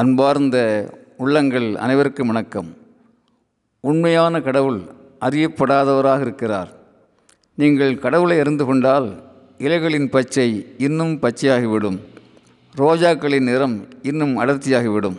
அன்பார்ந்த உள்ளங்கள் அனைவருக்கும் வணக்கம். உண்மையான கடவுள் அறியப்படாதவராக இருக்கிறார். நீங்கள் கடவுளை அறிந்து கொண்டால் இலைகளின் பச்சை இன்னும் பச்சையாகிவிடும். ரோஜாக்களின் நிறம் இன்னும் அடர்த்தியாகிவிடும்.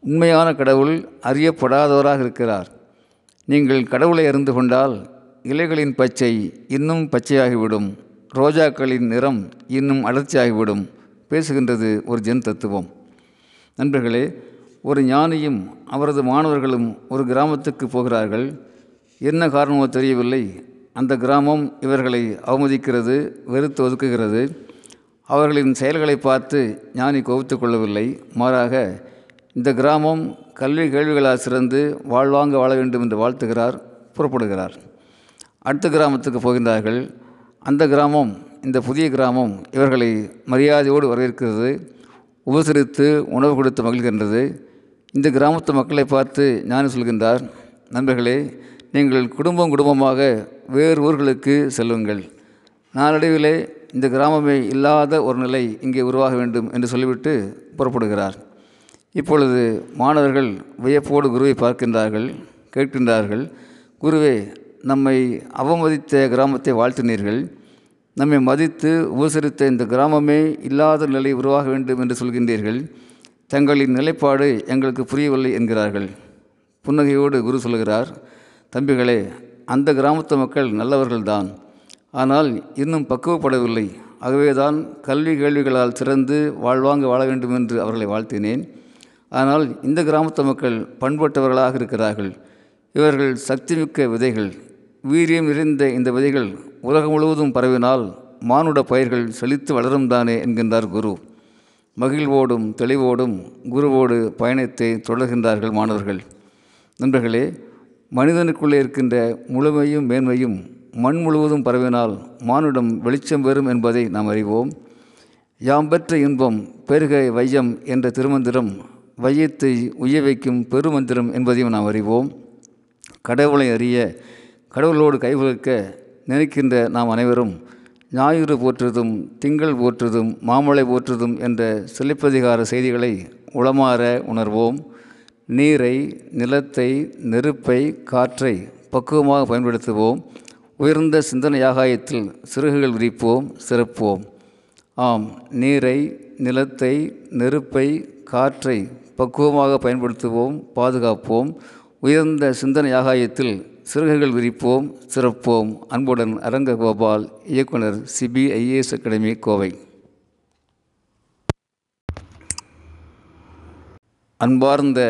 உண்மையான கடவுள் அறியப்படாதவராக இருக்கிறார். நீங்கள் கடவுளை அறிந்து கொண்டால் இலைகளின் பச்சை இன்னும் பச்சையாகிவிடும். ரோஜாக்களின் நிறம் இன்னும் அடர்த்தியாகிவிடும். பேசுகின்றது ஒரு ஜென் தத்துவம். நண்பர்களே ஒரு ஞானியும் அவரது மாணவர்களும் ஒரு கிராமத்துக்கு போகிறார்கள். என்ன காரணமோ தெரியவில்லை. அந்த கிராமம் இவர்களை அவமதிக்கிறது வெறுத்து ஒதுக்குகிறது. அவர்களின் செயல்களை பார்த்து ஞானி கோபித்து கொள்ளவில்லை. மாறாக இந்த கிராமம் கல்வி கேள்விகளால் சிறந்து வாழ்வாங்க வாழ வேண்டும் என்று வாழ்த்துகிறார் புறப்படுகிறார். அடுத்த கிராமத்துக்கு போகின்றார்கள். அந்த கிராமம் இந்த புதிய கிராமம் இவர்களை மரியாதையோடு வரவேற்கிறது. உபசரித்து உணவு கொடுத்து மகிழ்கின்றது. இந்த கிராமத்து மக்களை பார்த்து ஞானி சொல்கின்றார். நண்பர்களே நீங்கள் குடும்பம் குடும்பமாக வேறு ஊர்களுக்கு செல்லுங்கள். நாளடைவிலே இந்த கிராமமே இல்லாத ஒரு நிலை இங்கே உருவாக வேண்டும் என்று சொல்லிவிட்டு புறப்படுகிறார். இப்பொழுது மாணவர்கள் வியப்போடு குருவை பார்க்கின்றார்கள் கேட்கின்றார்கள். குருவே நம்மை அவமதித்த கிராமத்தை வாழ்த்தினீர்கள். நம்மை மதித்து உபசரித்த இந்த கிராமமே இல்லாத நிலை உருவாக வேண்டும் என்று சொல்கின்றீர்கள். தங்களின் நிலைப்பாடு எங்களுக்கு புரியவில்லை என்கிறார்கள். புன்னகையோடு குரு சொல்கிறார் தம்பிகளே அந்த கிராமத்து மக்கள் நல்லவர்கள்தான். ஆனால் இன்னும் பக்குவப்படவில்லை. ஆகவேதான் கல்வி கேள்விகளால் சிறந்து வாழ்வாங்க வாழ வேண்டும் என்று அவர்களை வாழ்த்தினேன். ஆனால் இந்த கிராமத்து மக்கள் பண்பட்டவர்களாக இருக்கிறார்கள். இவர்கள் சக்திமிக்க விதைகள். வீரியம் நிறைந்த இந்த விதைகள் உலகம் முழுவதும் பரவினால் மானுட பயிர்கள் செழித்து வளரும் தானே என்கின்றார் குரு. மகிழ்வோடும் தெளிவோடும் குருவோடு பயணத்தை தொடர்கின்றார்கள் மாணவர்கள். நண்பர்களே மனிதனுக்குள்ளே இருக்கின்ற முழுமையும் மேன்மையும் மண் முழுவதும் பரவினால் மானுடம் வெளிச்சம் பெறும் என்பதை நாம் அறிவோம். யாம் பெற்ற இன்பம் பெருக வையம் என்ற திருமந்திரம் வையத்தை உய வைக்கும் பெருமந்திரம் என்பதையும் நாம் அறிவோம். கடவுளை அறிய கடவுளோடு கைகுலுக்க நினைக்கின்ற நாம் அனைவரும் ஞாயிறு போற்றுதும் திங்கள் போற்றுதும் மாமலை போற்றுதும் என்ற சிலைப்பதிகார செய்திகளை உளமாற உணர்வோம். நீரை நிலத்தை நெருப்பை காற்றை பக்குவமாக பயன்படுத்துவோம். உயர்ந்த சிந்தனை யாகாயத்தில் சிறகுகள் விரிப்போம் சிறப்போம். ஆம் நீரை நிலத்தை நெருப்பை காற்றை பக்குவமாக பயன்படுத்துவோம் பாதுகாப்போம். உயர்ந்த சிந்தனை யாகாயத்தில் சிறகுகள் விரிப்போம் சிறப்போம். அன்புடன் அரங்க கோபால் இயக்குனர் சிபிஐஏஎஸ் அகாடமி கோவை. அன்பார்ந்த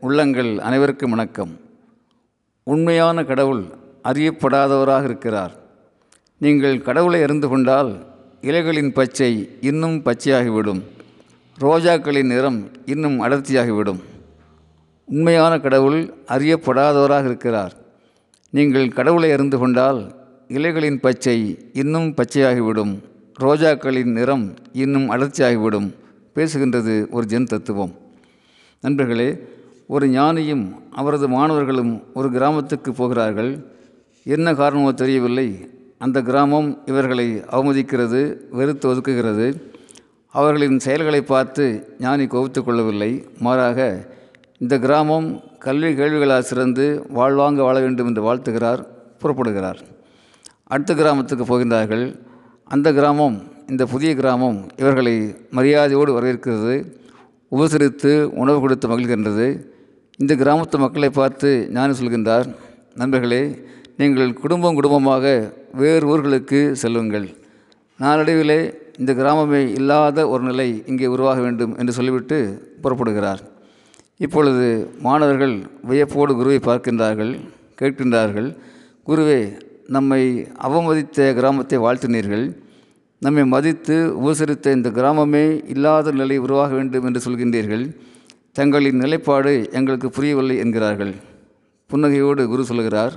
உள்ளங்கள் அனைவருக்கும் வணக்கம். உண்மையான கடவுள் அறியப்படாதவராக இருக்கிறார். நீங்கள் கடவுளை அறிந்து கொண்டால் இலைகளின் பச்சை இன்னும் பச்சையாகிவிடும். ரோஜாக்களின் நிறம் இன்னும் அடர்த்தியாகிவிடும். உண்மையான கடவுள் அறியப்படாதவராக இருக்கிறார். நீங்கள் கடவுளை அறிந்து கொண்டால் இலைகளின் பச்சை இன்னும் பச்சையாகிவிடும். ரோஜாக்களின் நிறம் இன்னும் அடர்ச்சியாகிவிடும். பேசுகின்றது ஒரு ஜென் தத்துவம். நண்பர்களே ஒரு ஞானியும் அவரது மாணவர்களும் ஒரு கிராமத்துக்கு போகிறார்கள். என்ன காரணமோ தெரியவில்லை. அந்த கிராமம் இவர்களை அவமதிக்கிறது வெறுத்து ஒதுக்குகிறது. அவர்களின் செயல்களை பார்த்து ஞானி கோபித்து கொள்ளவில்லை. மாறாக இந்த கிராமம் கல்வி கேள்விகளால் சிறந்து வாழ்வாங்க வாழ வேண்டும் என்று வாழ்த்துகிறார் புறப்படுகிறார். அடுத்த கிராமத்துக்கு போகின்றார்கள். அந்த கிராமம் இந்த புதிய கிராமம் இவர்களை மரியாதையோடு வரவேற்கிறது உபசரித்து உணவு கொடுத்து மகிழ்கின்றது. இந்த கிராமத்து மக்களை பார்த்து ஞானி சொல்கின்றார் நண்பர்களே நீங்கள் குடும்பம் குடும்பமாக வேறு ஊர்களுக்கு செல்லுங்கள். நாளடைவிலே இந்த கிராமமே இல்லாத ஒரு நிலை இங்கே உருவாக வேண்டும் என்று சொல்லிவிட்டு புறப்படுகிறார். இப்பொழுது மாணவர்கள் வியப்போடு குருவை பார்க்கின்றார்கள் கேட்கின்றார்கள் குருவே நம்மை அவமதித்த கிராமத்தை வாழ்த்தினீர்கள். நம்மை மதித்து உபசரித்த இந்த கிராமமே இல்லாத நிலை உருவாக வேண்டும் என்று சொல்கின்றீர்கள். தங்களின் நிலைப்பாடு எங்களுக்கு புரியவில்லை என்கிறார்கள். புன்னகையோடு குரு சொல்கிறார்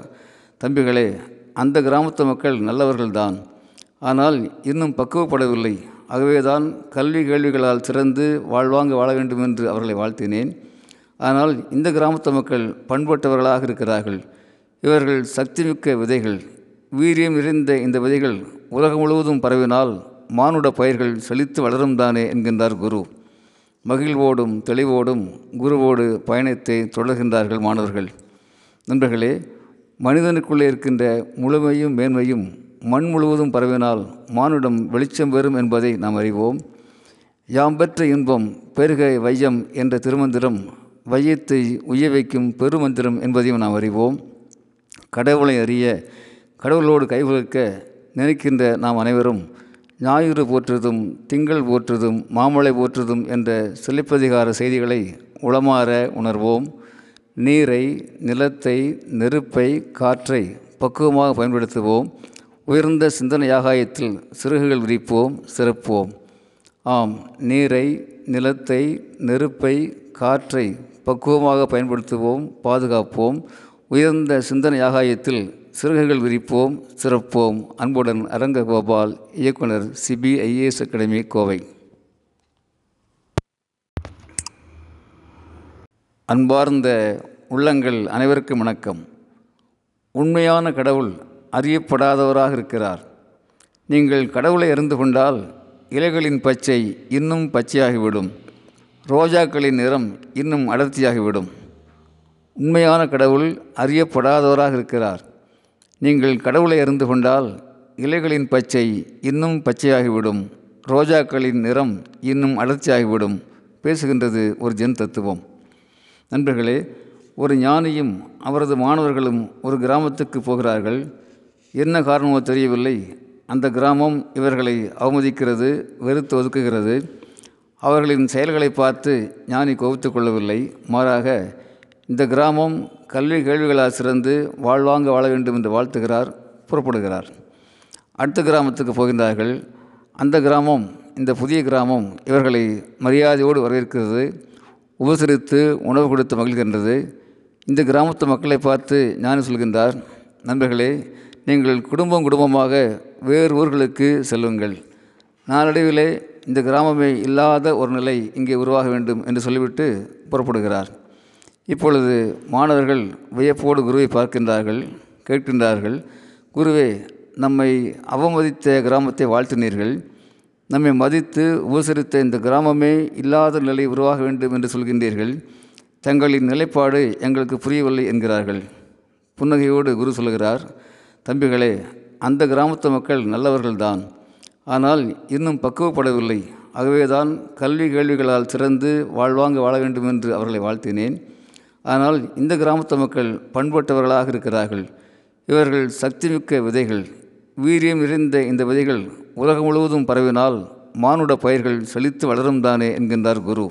தம்பிகளே அந்த கிராமத்து மக்கள் நல்லவர்கள்தான். ஆனால் இன்னும் பக்குவப்படவில்லை. ஆகவேதான் கல்வி கேள்விகளால் சிறந்து வாழ்வாங்க வாழ வேண்டும் என்று அவர்களை வாழ்த்தினேன். ஆனால் இந்த கிராமத்து மக்கள் பண்பட்டவர்களாக இருக்கிறார்கள். இவர்கள் சக்திமிக்க விதைகள் வீரியம் நிறைந்த இந்த விதைகள் உலகம் முழுவதும் பரவினால் மானுட பயிர்கள் செழித்து வளரும் தானே என்கின்றார் குரு. மகிழ்வோடும் தெளிவோடும் குருவோடு பயணத்தை தொடர்கின்றார்கள் மாணவர்கள். நண்பர்களே மனிதனுக்குள்ளே இருக்கின்ற முழுமையும் மேன்மையும் மண் முழுவதும் பரவினால் மானுடம் வெளிச்சம் பெறும் என்பதை நாம் அறிவோம். யாம் பெற்ற இன்பம் பெருக வையம் என்ற திருமந்திரம் வையத்தை உய வைக்கும் பெருமந்திரம் என்பதையும் நாம் அறிவோம். கடவுளை அறிய கடவுளோடு கைகுலுக்க நினைக்கின்ற நாம் அனைவரும் ஞாயிறு போற்றுதும் திங்கள் போற்றுதும் மாமழை போற்றுதும் என்ற சிலைப்பதிகார செய்திகளை உளமாற உணர்வோம். நீரை நிலத்தை நெருப்பை காற்றை பக்குவமாக பயன்படுத்துவோம். உயர்ந்த சிந்தனை ஆகாயத்தில் சிறகுகள் விரிப்போம் சிறப்போம். ஆம் நீரை நிலத்தை நெருப்பை காற்றை பக்குவமாக பயன்படுத்துவோம் பாதுகாப்போம். உயர்ந்த சிந்தனை ஆகாயத்தில் சிறகுகள் விரிப்போம் சிறப்போம். அன்புடன் அரங்க கோபால் இயக்குனர் சிபிஐஏஎஸ் அகாடமி கோவை. அன்பார்ந்த உள்ளங்கள் அனைவருக்கும் வணக்கம். உண்மையான கடவுள் அறியப்படாதவராக இருக்கிறார். நீங்கள் கடவுளை அறிந்து கொண்டால் இலைகளின் பச்சை இன்னும் பச்சையாகிவிடும். ரோஜாக்களின் நிறம் இன்னும் அடர்த்தியாகிவிடும். உண்மையான கடவுள் அறியப்படாதவராக இருக்கிறார். நீங்கள் கடவுளை அறிந்து கொண்டால் இலைகளின் பச்சை இன்னும் பச்சையாகிவிடும். ரோஜாக்களின் நிறம் இன்னும் அடர்த்தியாகிவிடும். பேசுகின்றது ஒரு ஜென் தத்துவம். நண்பர்களே ஒரு ஞானியும் அவரது மாணவர்களும் ஒரு கிராமத்துக்கு போகிறார்கள். என்ன காரணமோ தெரியவில்லை. அந்த கிராமம் இவர்களை அவமதிக்கிறது வெறுத்து ஒதுக்குகிறது. அவர்களின் செயல்களை பார்த்து ஞானி கோபித்து கொள்ளவில்லை. மாறாக இந்த கிராமம் கல்வி கேள்விகளால் சிறந்து வாழ்வாங்க வாழ வேண்டும் என்று வாழ்த்துகிறார் புறப்படுகிறார். அடுத்த கிராமத்துக்கு போகின்றார்கள். அந்த கிராமம் இந்த புதிய கிராமம் இவர்களை மரியாதையோடு வரவேற்கிறது உபசரித்து உணவு கொடுத்து மகிழ்கின்றது. இந்த கிராமத்து மக்களை பார்த்து ஞானி சொல்கின்றார் நண்பர்களே நீங்கள் குடும்பம் குடும்பமாக வேறு ஊர்களுக்கு செல்லுங்கள். நாளடைவிலே இந்த கிராமமே இல்லாத ஒரு நிலை இங்கே உருவாக வேண்டும் என்று சொல்லிவிட்டு புறப்படுகிறார். இப்பொழுது மாணவர்கள் வியப்போடு குருவை பார்க்கின்றார்கள் கேட்கின்றார்கள் குருவே நம்மை அவமதித்த கிராமத்தை வாழ்த்தினீர்கள். நம்மை மதித்து உபசரித்த இந்த கிராமமே இல்லாத நிலை உருவாக வேண்டும் என்று சொல்கின்றீர்கள். தங்களின் நிலைப்பாடு எங்களுக்கு புரியவில்லை என்கிறார்கள். புன்னகையோடு குரு சொல்கிறார் தம்பிகளே அந்த கிராமத்து மக்கள் நல்லவர்கள்தான். ஆனால் இன்னும் பக்குவப்படவில்லை. ஆகவேதான் கல்வி கேள்விகளால் சிறந்து வாழ்வாங்க வாழ வேண்டும் என்று அவர்களை வாழ்த்தினேன். ஆனால் இந்த கிராமத்து மக்கள் பண்பட்டவர்களாக இருக்கிறார்கள். இவர்கள் சக்திமிக்க விதைகள் வீரியம் நிறைந்த இந்த விதைகள் உலகம் முழுவதும் பரவினால் மானுட பயிர்கள் செழித்து வளரும் தானே என்கின்றார் குரு.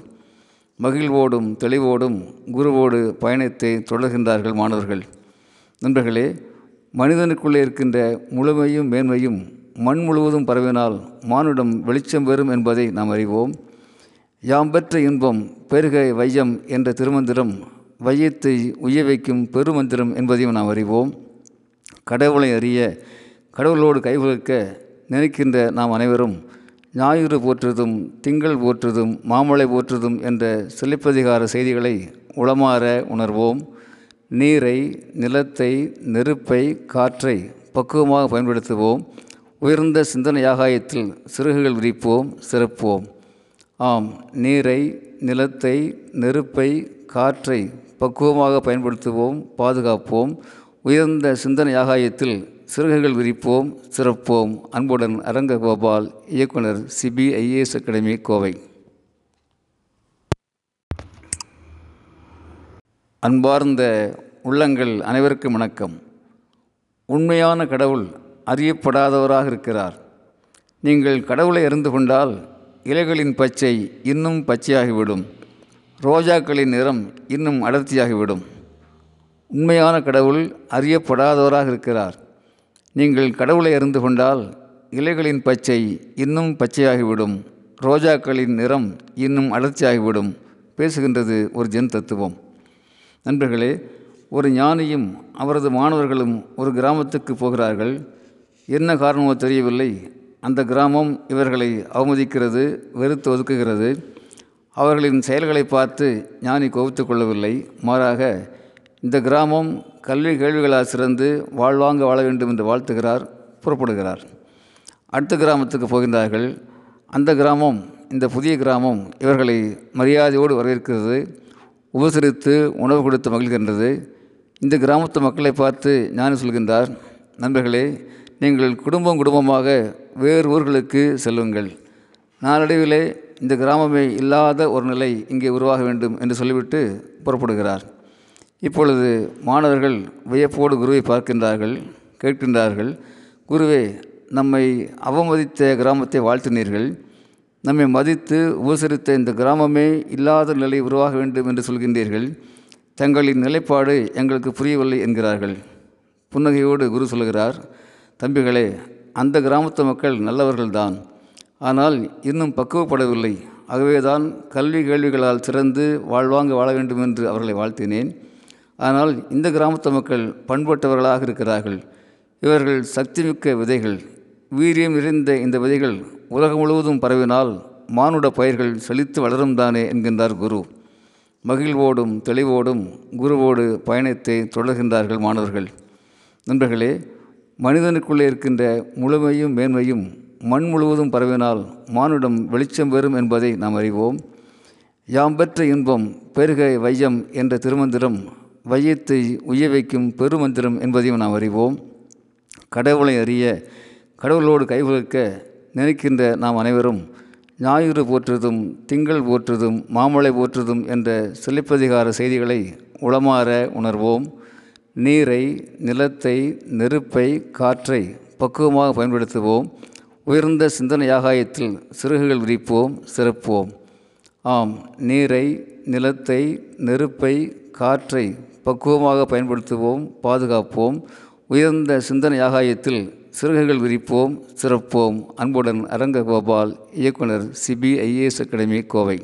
மகிழ்வோடும் தெளிவோடும் குருவோடு பயணத்தை தொடர்கின்றார்கள் மாணவர்கள். நண்பர்களே மனிதனுக்குள்ளே இருக்கின்ற முழுமையும் மேன்மையும் மண் முழுவதும் பரவினால் மானுடம் வெளிச்சம் பெறும் என்பதை நாம் அறிவோம். யாம் பெற்ற இன்பம் பெருக வையம் என்ற திருமந்திரம் வையத்தை உய வைக்கும் பெருமந்திரம் என்பதையும் நாம் அறிவோம். கடவுளை அறிய கடவுளோடு கைகுலுக்க நினைக்கின்ற நாம் அனைவரும் ஞாயிறு போற்றுதும் திங்கள் போற்றுதும் மாமழை போற்றுதும் என்ற சிலைப்பதிகார செய்திகளை உளமாற உணர்வோம். நீரை நிலத்தை நெருப்பை காற்றை பக்குவமாக பயன்படுத்துவோம். உயர்ந்த சிந்தனை ஆகாயத்தில் சிறகுகள் விரிப்போம் சிறப்போம். ஆம் நீரை நிலத்தை நெருப்பை காற்றை பக்குவமாக பயன்படுத்துவோம் பாதுகாப்போம். உயர்ந்த சிந்தனை ஆகாயத்தில் சிறகுகள் விரிப்போம் சிறப்போம். அன்புடன் அரங்க கோபால் இயக்குனர் சிபிஐஏஎஸ் அகாடமி கோவை. அன்பார்ந்த உள்ளங்கள் அனைவருக்கும் வணக்கம். உண்மையான கடவுள் அறியப்படாதவராக இருக்கிறார். நீங்கள் கடவுளை அறிந்து கொண்டால் இலைகளின் பச்சை இன்னும் பச்சையாகிவிடும். ரோஜாக்களின் நிறம் இன்னும் அடர்த்தியாகிவிடும். உண்மையான கடவுள் அறியப்படாதவராக இருக்கிறார். நீங்கள் கடவுளை அறிந்து கொண்டால் இலைகளின் பச்சை இன்னும் பச்சையாகிவிடும். ரோஜாக்களின் நிறம் இன்னும் அடர்ச்சியாகிவிடும் பேசுகின்றது ஒரு ஜென் தத்துவம். நண்பர்களே ஒரு ஞானியும் அவரது மாணவர்களும் ஒரு கிராமத்துக்கு போகிறார்கள். என்ன காரணமோ தெரியவில்லை. அந்த கிராமம் இவர்களை அவமதிக்கிறது வெறுத்து ஒதுக்குகிறது. அவர்களின் செயல்களை பார்த்து ஞானி கோபித்து கொள்ளவில்லை. மாறாக இந்த கிராமம் கல்வி கேள்விகளால் சிறந்து வாழ்வாங்க வாழ வேண்டும் என்று வாழ்த்துகிறார் புறப்படுகிறார். அடுத்த கிராமத்துக்கு போகின்றார்கள். அந்த கிராமம் இந்த புதிய கிராமம் இவர்களை மரியாதையோடு வரவேற்கிறது. உபசரித்து உணவு கொடுத்து மகிழ்கின்றது. இந்த கிராமத்து மக்களை பார்த்து ஞானி சொல்கின்றார் நண்பர்களே நீங்கள் குடும்பம் குடும்பமாக வேறு ஊர்களுக்கு செல்லுங்கள். நாளடைவிலே இந்த கிராமமே இல்லாத ஒரு நிலை இங்கே உருவாக வேண்டும் என்று சொல்லிவிட்டு புறப்படுகிறார். இப்பொழுது மாணவர்கள் வியப்போடு குருவை பார்க்கின்றார்கள் கேட்கின்றார்கள் குருவே நம்மை அவமதித்த கிராமத்தை வாழ்த்தினீர்கள். நம்மை மதித்து உபசரித்த இந்த கிராமமே இல்லாத நிலை உருவாக வேண்டும் என்று சொல்கின்றீர்கள். தங்களின் நிலைப்பாடு எங்களுக்கு புரியவில்லை என்கிறார்கள். புன்னகையோடு குரு சொல்கிறார் தம்பிகளே அந்த கிராமத்து மக்கள் நல்லவர்கள்தான். ஆனால் இன்னும் பக்குவப்படவில்லை. ஆகவேதான் கல்வி கேள்விகளால் சிறந்து வாழ்வாங்க வாழ வேண்டும் என்று அவர்களை வாழ்த்தினேன். ஆனால் இந்த கிராமத்து மக்கள் பண்பட்டவர்களாக இருக்கிறார்கள். இவர்கள் சக்திமிக்க விதைகள். வீரியம் நிறைந்த இந்த விதைகள் உலகம் முழுவதும் பரவினால் மானுட பயிர்கள் செழித்து வளரும் தானே என்கின்றார் குரு. மகிழ்வோடும் தெளிவோடும் குருவோடு பயணத்தை தொடர்கின்றார்கள் மாணவர்கள். நண்பர்களே மனிதனுக்குள்ளே இருக்கின்ற முழுமையும் மேன்மையும் மண் முழுவதும் பரவினால் மானுடம் வெளிச்சம் பெறும் என்பதை நாம் அறிவோம். யாம் பெற்ற இன்பம் பெருக வையம் என்ற திருமந்திரம் வையத்தை உய்ய வைக்கும் பெருமந்திரம் என்பதையும் நாம் அறிவோம். கடவுளை அறிய கடவுளோடு கைகுலுக்க நினைக்கின்ற நாம் அனைவரும் ஞாயிறு போற்றுதும் திங்கள் போற்றுதும் மாமலை போற்றுதும் என்ற சிலைப்பதிகார செய்திகளை உளமாற உணர்வோம். நீரை நிலத்தை நெருப்பை காற்றை பக்குவமாக பயன்படுத்துவோம். உயர்ந்த சிந்தனை ஆகாயத்தில் சிறகுகள் விரிப்போம் சிறப்போம் ஆம் நீரை நிலத்தை நெருப்பை காற்றை பக்குவமாக பயன்படுத்துவோம் பாதுகாப்போம். உயர்ந்த சிந்தனை ஆகாயத்தில் சிறகுகள் விரிப்போம் சிறப்போம் அன்புடன் அரங்ககோபால் இயக்குனர் சிபிஐஏஎஸ் அகாடமி கோவை.